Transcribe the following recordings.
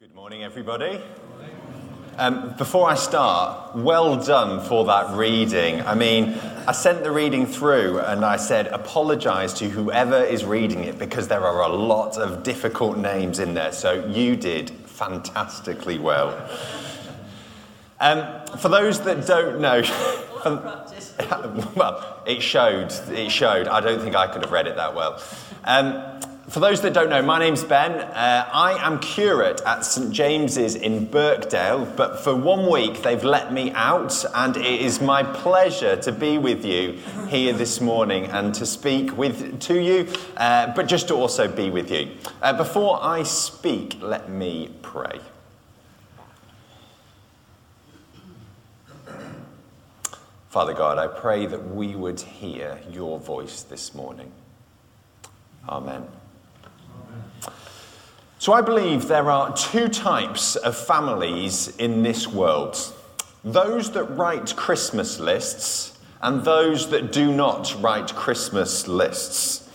Good morning, everybody. Um, before I start, well done for that reading. I mean, I sent the reading through and I said, apologize to whoever is reading it because there are a lot of difficult names in there. So you did fantastically well. Um, for those that don't know, well, it showed. It showed. I don't think I could have read it that well. Um, for those that don't know, my name's Ben. Uh, I am curate at St James's in Birkdale, but for one week they've let me out, and it is my pleasure to be with you here this morning and to speak with to you, uh, but just to also be with you. Uh, before I speak, let me pray. Father God, I pray that we would hear your voice this morning. Amen. So I believe there are two types of families in this world those that write Christmas lists and those that do not write Christmas lists.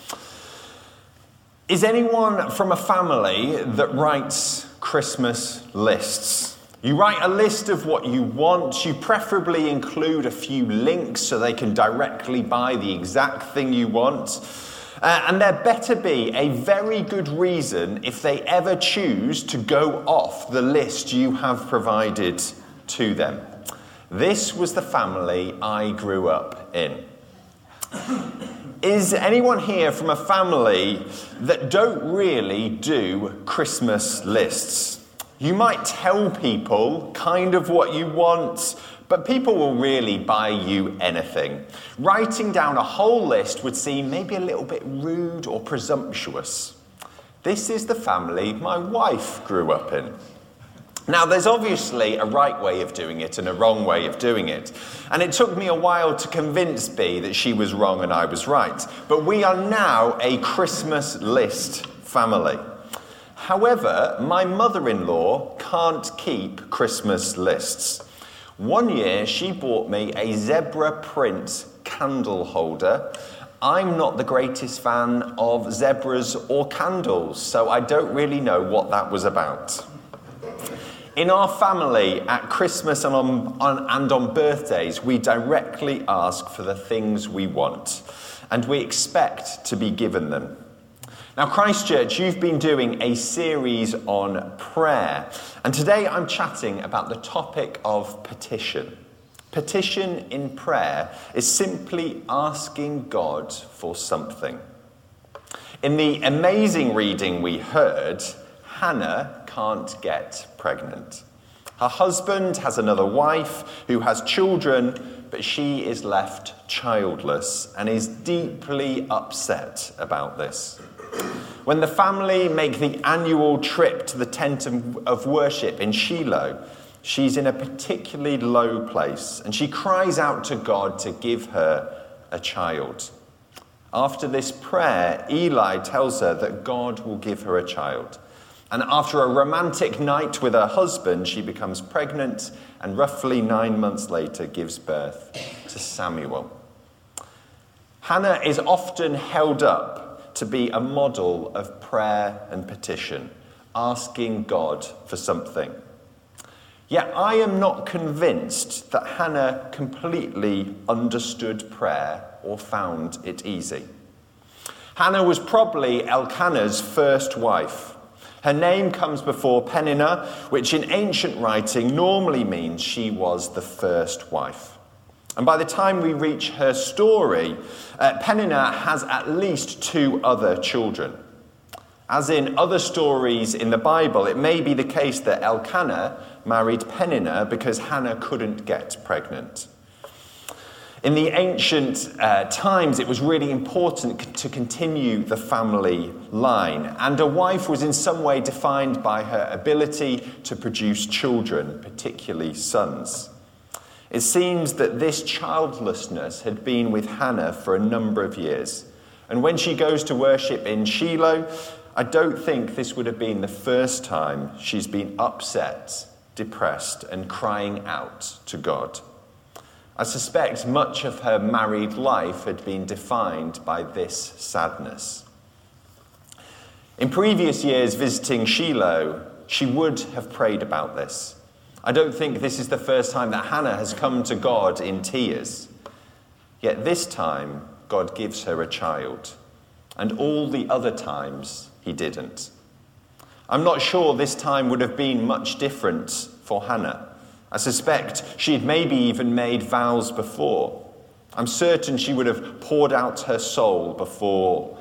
Is anyone from a family that writes Christmas lists? You write a list of what you want. You preferably include a few links so they can directly buy the exact thing you want. Uh, and there better be a very good reason if they ever choose to go off the list you have provided to them. This was the family I grew up in. Is anyone here from a family that don't really do Christmas lists? You might tell people kind of what you want, but people will really buy you anything. Writing down a whole list would seem maybe a little bit rude or presumptuous. This is the family my wife grew up in. Now, there's obviously a right way of doing it and a wrong way of doing it. And it took me a while to convince B that she was wrong and I was right. But we are now a Christmas list family. However, my mother in law can't keep Christmas lists. One year, she bought me a zebra print candle holder. I'm not the greatest fan of zebras or candles, so I don't really know what that was about. In our family, at Christmas and on, on, and on birthdays, we directly ask for the things we want, and we expect to be given them. Now, Christchurch, you've been doing a series on prayer, and today I'm chatting about the topic of petition. Petition in prayer is simply asking God for something. In the amazing reading we heard, Hannah can't get pregnant. Her husband has another wife who has children, but she is left childless and is deeply upset about this. When the family make the annual trip to the tent of worship in Shiloh, she's in a particularly low place and she cries out to God to give her a child. After this prayer, Eli tells her that God will give her a child. And after a romantic night with her husband, she becomes pregnant and roughly nine months later gives birth to Samuel. Hannah is often held up to be a model of prayer and petition, asking God for something. Yet I am not convinced that Hannah completely understood prayer or found it easy. Hannah was probably Elkanah's first wife. Her name comes before Peninnah, which in ancient writing normally means she was the first wife. And by the time we reach her story, uh, Peninnah has at least two other children. As in other stories in the Bible, it may be the case that Elkanah married Peninnah because Hannah couldn't get pregnant. In the ancient uh, times, it was really important to continue the family line, and a wife was in some way defined by her ability to produce children, particularly sons. It seems that this childlessness had been with Hannah for a number of years. And when she goes to worship in Shiloh, I don't think this would have been the first time she's been upset, depressed, and crying out to God. I suspect much of her married life had been defined by this sadness. In previous years visiting Shiloh, she would have prayed about this. I don't think this is the first time that Hannah has come to God in tears. Yet this time, God gives her a child, and all the other times, he didn't. I'm not sure this time would have been much different for Hannah. I suspect she'd maybe even made vows before. I'm certain she would have poured out her soul before,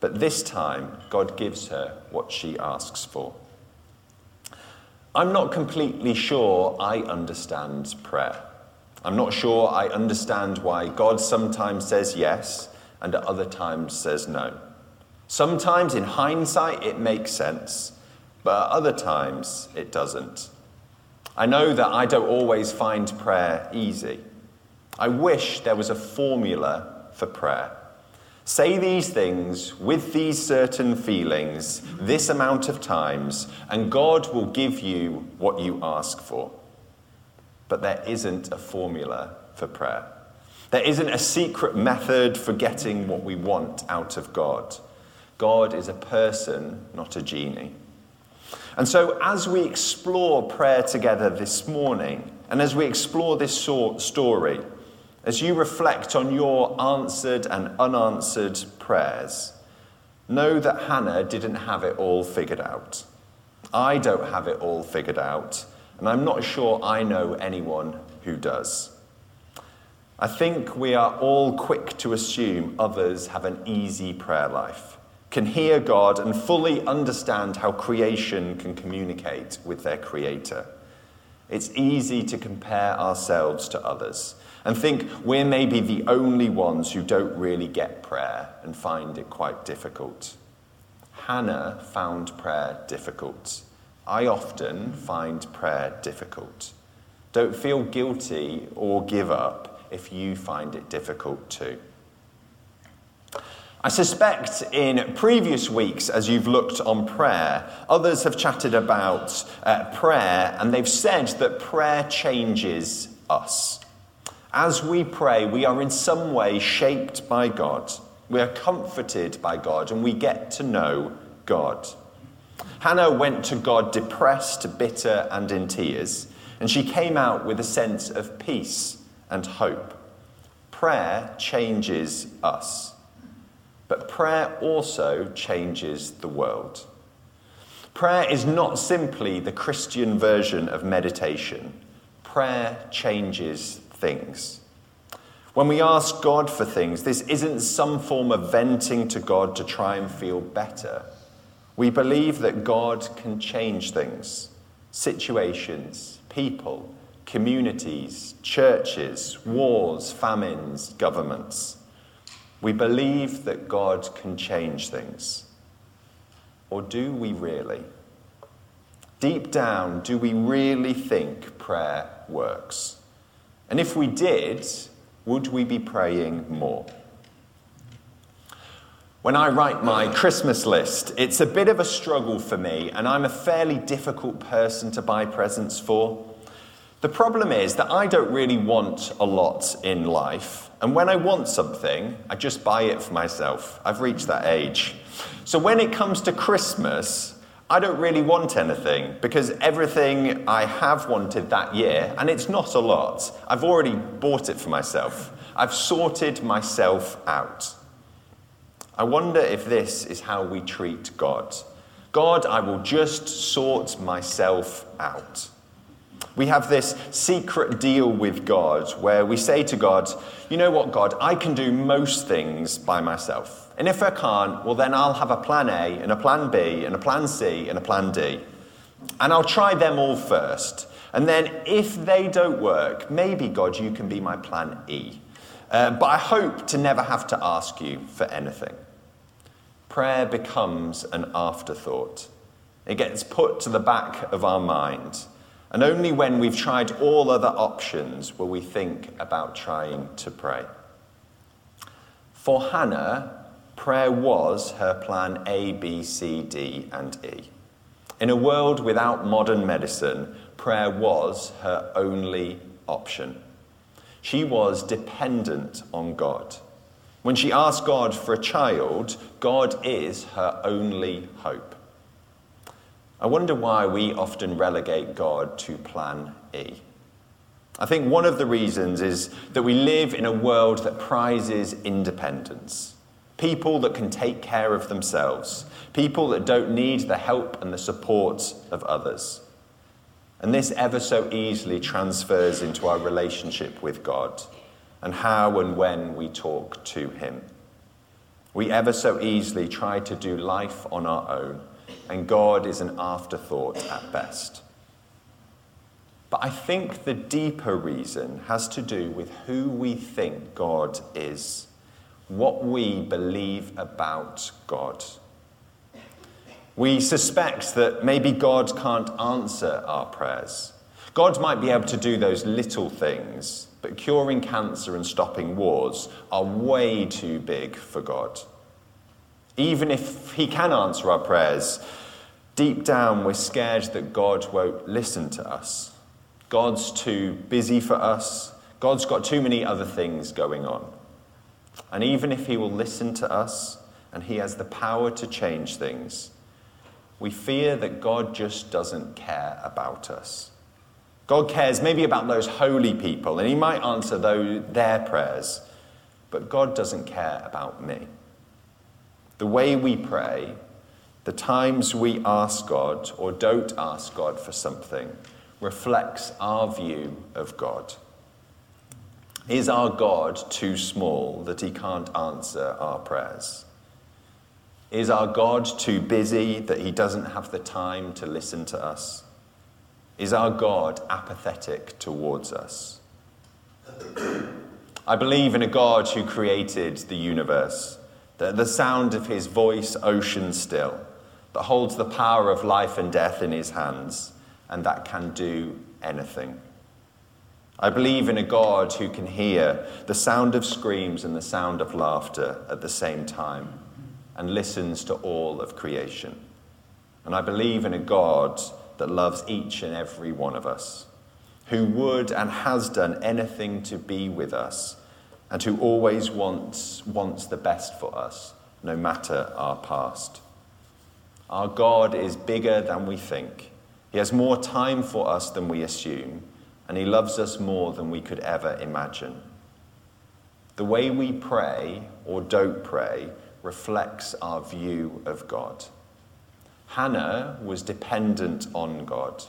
but this time God gives her what she asks for. I'm not completely sure I understand prayer. I'm not sure I understand why God sometimes says yes and at other times says no. Sometimes, in hindsight, it makes sense, but at other times, it doesn't. I know that I don't always find prayer easy. I wish there was a formula for prayer. Say these things with these certain feelings, this amount of times, and God will give you what you ask for. But there isn't a formula for prayer. There isn't a secret method for getting what we want out of God. God is a person, not a genie. And so, as we explore prayer together this morning, and as we explore this story, as you reflect on your answered and unanswered prayers, know that Hannah didn't have it all figured out. I don't have it all figured out, and I'm not sure I know anyone who does. I think we are all quick to assume others have an easy prayer life can hear God and fully understand how creation can communicate with their Creator. It's easy to compare ourselves to others and think we're maybe the only ones who don't really get prayer and find it quite difficult. Hannah found prayer difficult. I often find prayer difficult. Don't feel guilty or give up if you find it difficult too. I suspect in previous weeks, as you've looked on prayer, others have chatted about uh, prayer and they've said that prayer changes us. As we pray, we are in some way shaped by God, we are comforted by God, and we get to know God. Hannah went to God depressed, bitter, and in tears, and she came out with a sense of peace and hope. Prayer changes us. But prayer also changes the world. Prayer is not simply the Christian version of meditation, prayer changes things. When we ask God for things, this isn't some form of venting to God to try and feel better. We believe that God can change things, situations, people, communities, churches, wars, famines, governments. We believe that God can change things. Or do we really? Deep down, do we really think prayer works? And if we did, would we be praying more? When I write my Christmas list, it's a bit of a struggle for me, and I'm a fairly difficult person to buy presents for. The problem is that I don't really want a lot in life, and when I want something, I just buy it for myself. I've reached that age. So when it comes to Christmas, I don't really want anything because everything I have wanted that year, and it's not a lot, I've already bought it for myself. I've sorted myself out. I wonder if this is how we treat God. God, I will just sort myself out. We have this secret deal with God where we say to God, You know what, God, I can do most things by myself. And if I can't, well, then I'll have a plan A and a plan B and a plan C and a plan D. And I'll try them all first. And then if they don't work, maybe, God, you can be my plan E. Uh, but I hope to never have to ask you for anything. Prayer becomes an afterthought, it gets put to the back of our mind. And only when we've tried all other options will we think about trying to pray. For Hannah, prayer was her plan A, B, C, D, and E. In a world without modern medicine, prayer was her only option. She was dependent on God. When she asked God for a child, God is her only hope. I wonder why we often relegate God to plan E. I think one of the reasons is that we live in a world that prizes independence. People that can take care of themselves, people that don't need the help and the support of others. And this ever so easily transfers into our relationship with God and how and when we talk to Him. We ever so easily try to do life on our own and God is an afterthought at best. But I think the deeper reason has to do with who we think God is, what we believe about God. We suspect that maybe God can't answer our prayers. God might be able to do those little things, but curing cancer and stopping wars are way too big for God. Even if He can answer our prayers, deep down we're scared that God won't listen to us. God's too busy for us. God's got too many other things going on. And even if He will listen to us and He has the power to change things, we fear that God just doesn't care about us. God cares maybe about those holy people, and He might answer those, their prayers, but God doesn't care about me. The way we pray, the times we ask God or don't ask God for something, reflects our view of God. Is our God too small that he can't answer our prayers? Is our God too busy that he doesn't have the time to listen to us? Is our God apathetic towards us? I believe in a God who created the universe the, the sound of his voice ocean still, that holds the power of life and death in his hands, and that can do anything. I believe in a God who can hear the sound of screams and the sound of laughter at the same time and listens to all of creation. And I believe in a God that loves each and every one of us, who would and has done anything to be with us and who always wants, wants the best for us, no matter our past. Our God is bigger than we think. He has more time for us than we assume, and He loves us more than we could ever imagine. The way we pray or don't pray reflects our view of God. Hannah was dependent on God,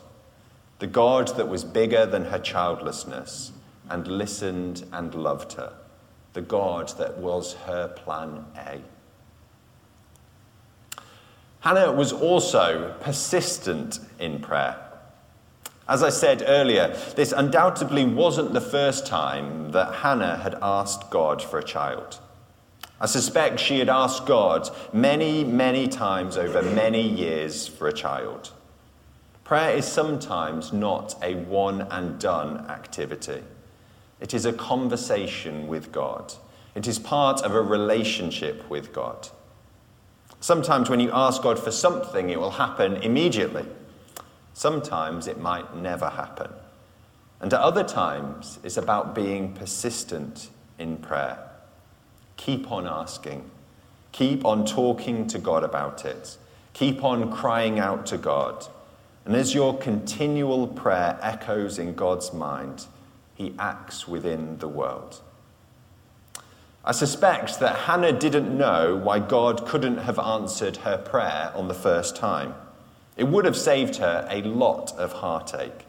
the God that was bigger than her childlessness and listened and loved her the God that was her plan A. Hannah was also persistent in prayer. As I said earlier, this undoubtedly wasn't the first time that Hannah had asked God for a child. I suspect she had asked God many, many times over many years for a child. Prayer is sometimes not a one and done activity. It is a conversation with God. It is part of a relationship with God. Sometimes when you ask God for something, it will happen immediately. Sometimes it might never happen. And at other times, it's about being persistent in prayer. Keep on asking. Keep on talking to God about it. Keep on crying out to God. And as your continual prayer echoes in God's mind, he acts within the world. I suspect that Hannah didn't know why God couldn't have answered her prayer on the first time. It would have saved her a lot of heartache.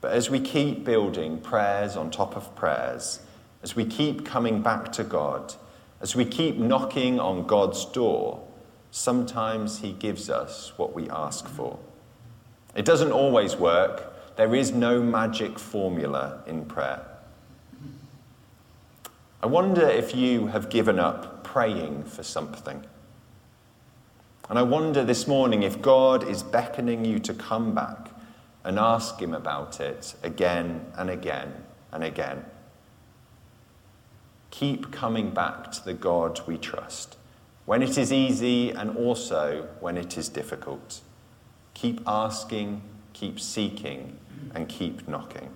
But as we keep building prayers on top of prayers, as we keep coming back to God, as we keep knocking on God's door, sometimes He gives us what we ask for. It doesn't always work, there is no magic formula in prayer. I wonder if you have given up praying for something. And I wonder this morning if God is beckoning you to come back and ask Him about it again and again and again. Keep coming back to the God we trust when it is easy and also when it is difficult. Keep asking, keep seeking, and keep knocking.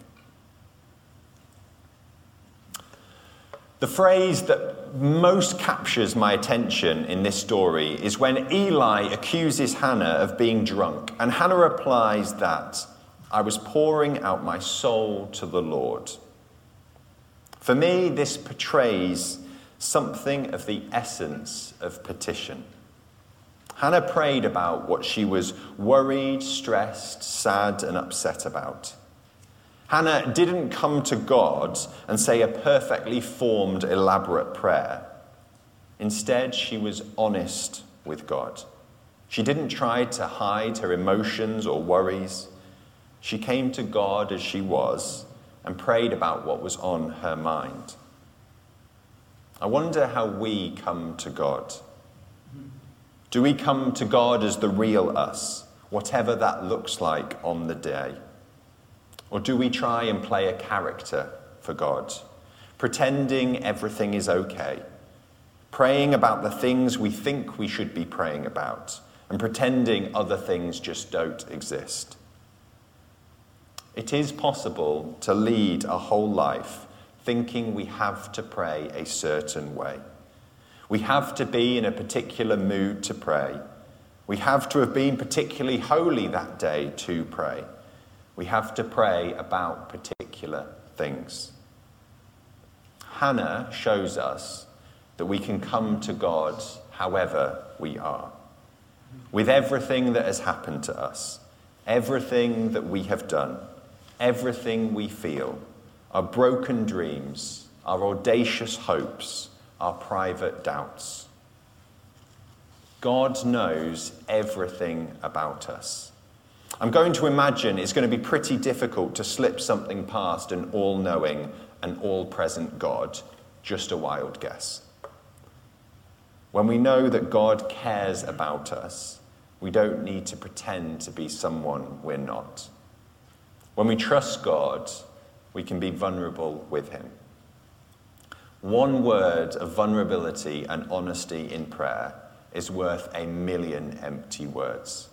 The phrase that most captures my attention in this story is when Eli accuses Hannah of being drunk, and Hannah replies that I was pouring out my soul to the Lord. For me, this portrays something of the essence of petition. Hannah prayed about what she was worried, stressed, sad, and upset about. Hannah didn't come to God and say a perfectly formed, elaborate prayer. Instead, she was honest with God. She didn't try to hide her emotions or worries. She came to God as she was and prayed about what was on her mind. I wonder how we come to God. Do we come to God as the real us, whatever that looks like on the day? Or do we try and play a character for God, pretending everything is okay, praying about the things we think we should be praying about, and pretending other things just don't exist? It is possible to lead a whole life thinking we have to pray a certain way. We have to be in a particular mood to pray. We have to have been particularly holy that day to pray. We have to pray about particular things. Hannah shows us that we can come to God however we are, with everything that has happened to us, everything that we have done, everything we feel, our broken dreams, our audacious hopes, our private doubts. God knows everything about us. I'm going to imagine it's going to be pretty difficult to slip something past an all knowing and all present God. Just a wild guess. When we know that God cares about us, we don't need to pretend to be someone we're not. When we trust God, we can be vulnerable with Him. One word of vulnerability and honesty in prayer is worth a million empty words.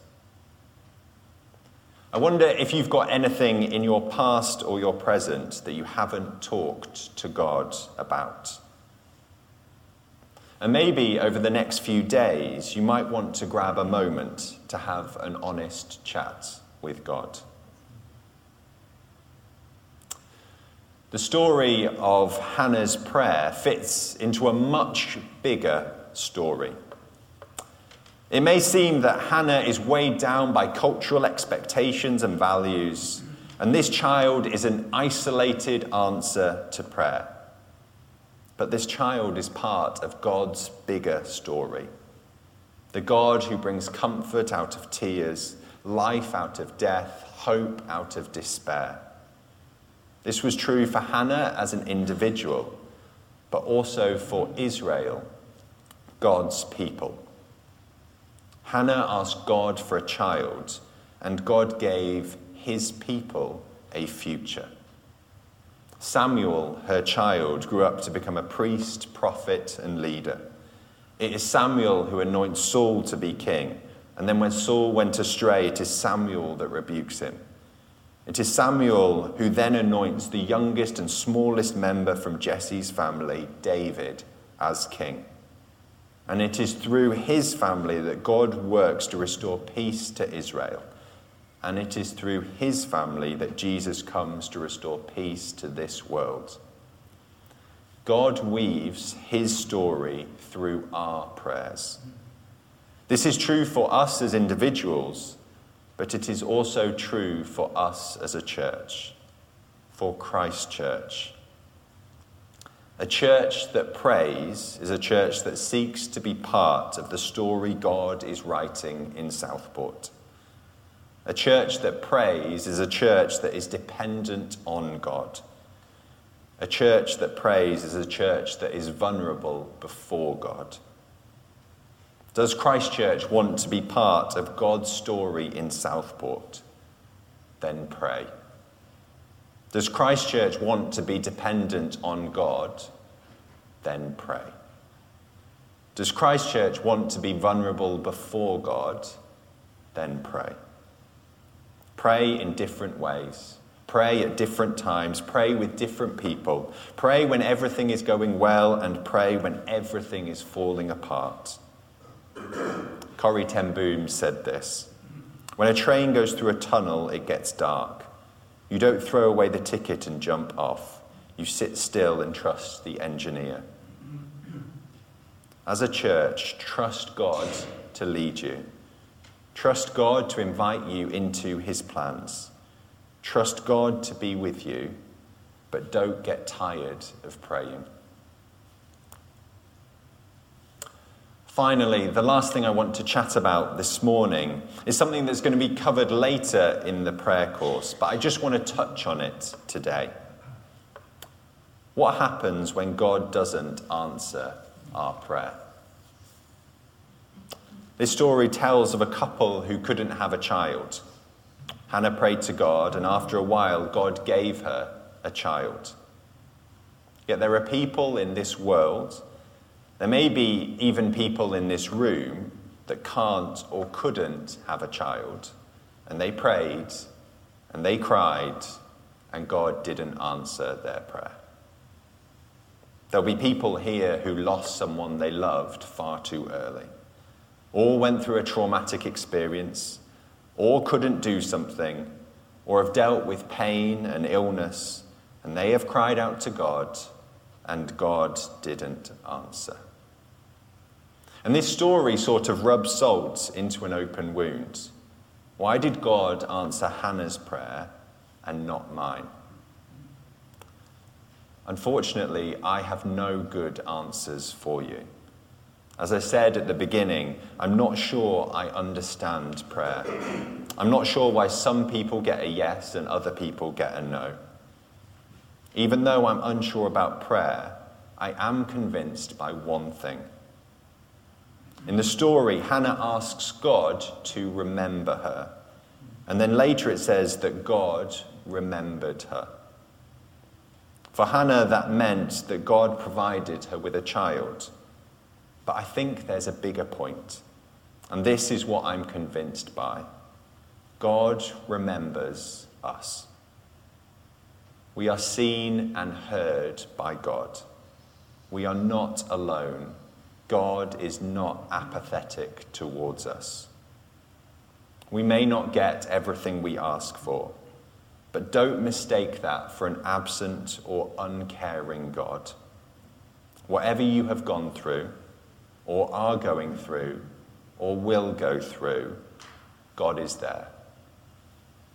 I wonder if you've got anything in your past or your present that you haven't talked to God about. And maybe over the next few days, you might want to grab a moment to have an honest chat with God. The story of Hannah's prayer fits into a much bigger story. It may seem that Hannah is weighed down by cultural expectations and values, and this child is an isolated answer to prayer. But this child is part of God's bigger story. The God who brings comfort out of tears, life out of death, hope out of despair. This was true for Hannah as an individual, but also for Israel, God's people. Hannah asked God for a child, and God gave his people a future. Samuel, her child, grew up to become a priest, prophet, and leader. It is Samuel who anoints Saul to be king, and then when Saul went astray, it is Samuel that rebukes him. It is Samuel who then anoints the youngest and smallest member from Jesse's family, David, as king. And it is through his family that God works to restore peace to Israel. And it is through his family that Jesus comes to restore peace to this world. God weaves his story through our prayers. This is true for us as individuals, but it is also true for us as a church, for Christ Church. A church that prays is a church that seeks to be part of the story God is writing in Southport. A church that prays is a church that is dependent on God. A church that prays is a church that is vulnerable before God. Does Christchurch want to be part of God's story in Southport? Then pray. Does Christchurch want to be dependent on God? Then pray. Does Christchurch want to be vulnerable before God? Then pray. Pray in different ways. Pray at different times. Pray with different people. Pray when everything is going well and pray when everything is falling apart. Corrie ten Boom said this When a train goes through a tunnel, it gets dark. You don't throw away the ticket and jump off. You sit still and trust the engineer. As a church, trust God to lead you. Trust God to invite you into his plans. Trust God to be with you, but don't get tired of praying. Finally, the last thing I want to chat about this morning is something that's going to be covered later in the prayer course, but I just want to touch on it today. What happens when God doesn't answer our prayer? This story tells of a couple who couldn't have a child. Hannah prayed to God, and after a while, God gave her a child. Yet there are people in this world, there may be even people in this room that can't or couldn't have a child. And they prayed and they cried, and God didn't answer their prayer. There'll be people here who lost someone they loved far too early, or went through a traumatic experience or couldn't do something, or have dealt with pain and illness, and they have cried out to God, and God didn't answer. And this story sort of rubs salt into an open wound. Why did God answer Hannah's prayer and not mine? Unfortunately, I have no good answers for you. As I said at the beginning, I'm not sure I understand prayer. I'm not sure why some people get a yes and other people get a no. Even though I'm unsure about prayer, I am convinced by one thing. In the story, Hannah asks God to remember her. And then later it says that God remembered her. For Hannah, that meant that God provided her with a child. But I think there's a bigger point, and this is what I'm convinced by God remembers us. We are seen and heard by God. We are not alone. God is not apathetic towards us. We may not get everything we ask for, but don't mistake that for an absent or uncaring God. Whatever you have gone through, or are going through or will go through, God is there.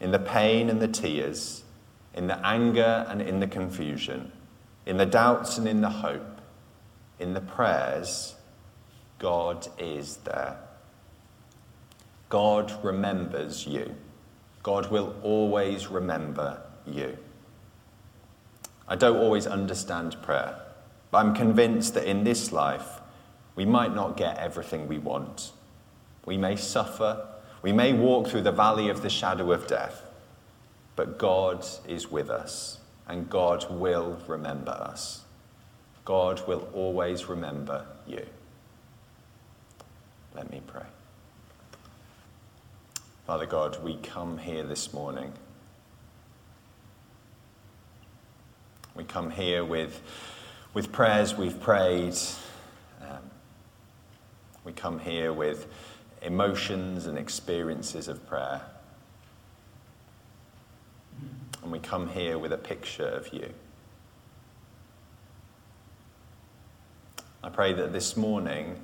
In the pain and the tears, in the anger and in the confusion, in the doubts and in the hope, in the prayers, God is there. God remembers you. God will always remember you. I don't always understand prayer, but I'm convinced that in this life, we might not get everything we want. We may suffer. We may walk through the valley of the shadow of death. But God is with us, and God will remember us. God will always remember you. Let me pray. Father God, we come here this morning. We come here with, with prayers we've prayed um, we come here with emotions and experiences of prayer. And we come here with a picture of you. I pray that this morning,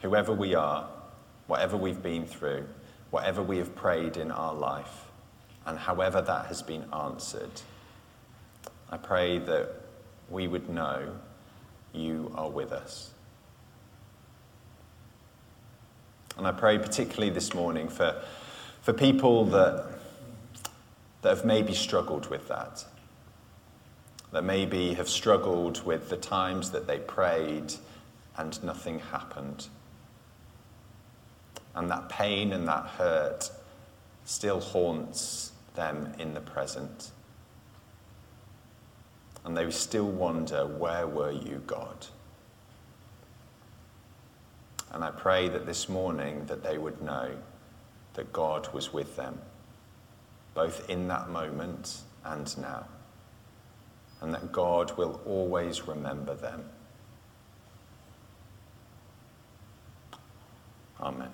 whoever we are, whatever we've been through, whatever we have prayed in our life, and however that has been answered, I pray that we would know you are with us. And I pray particularly this morning for, for people that, that have maybe struggled with that, that maybe have struggled with the times that they prayed and nothing happened. And that pain and that hurt still haunts them in the present. And they still wonder, where were you, God? And I pray that this morning that they would know that God was with them, both in that moment and now, and that God will always remember them. Amen.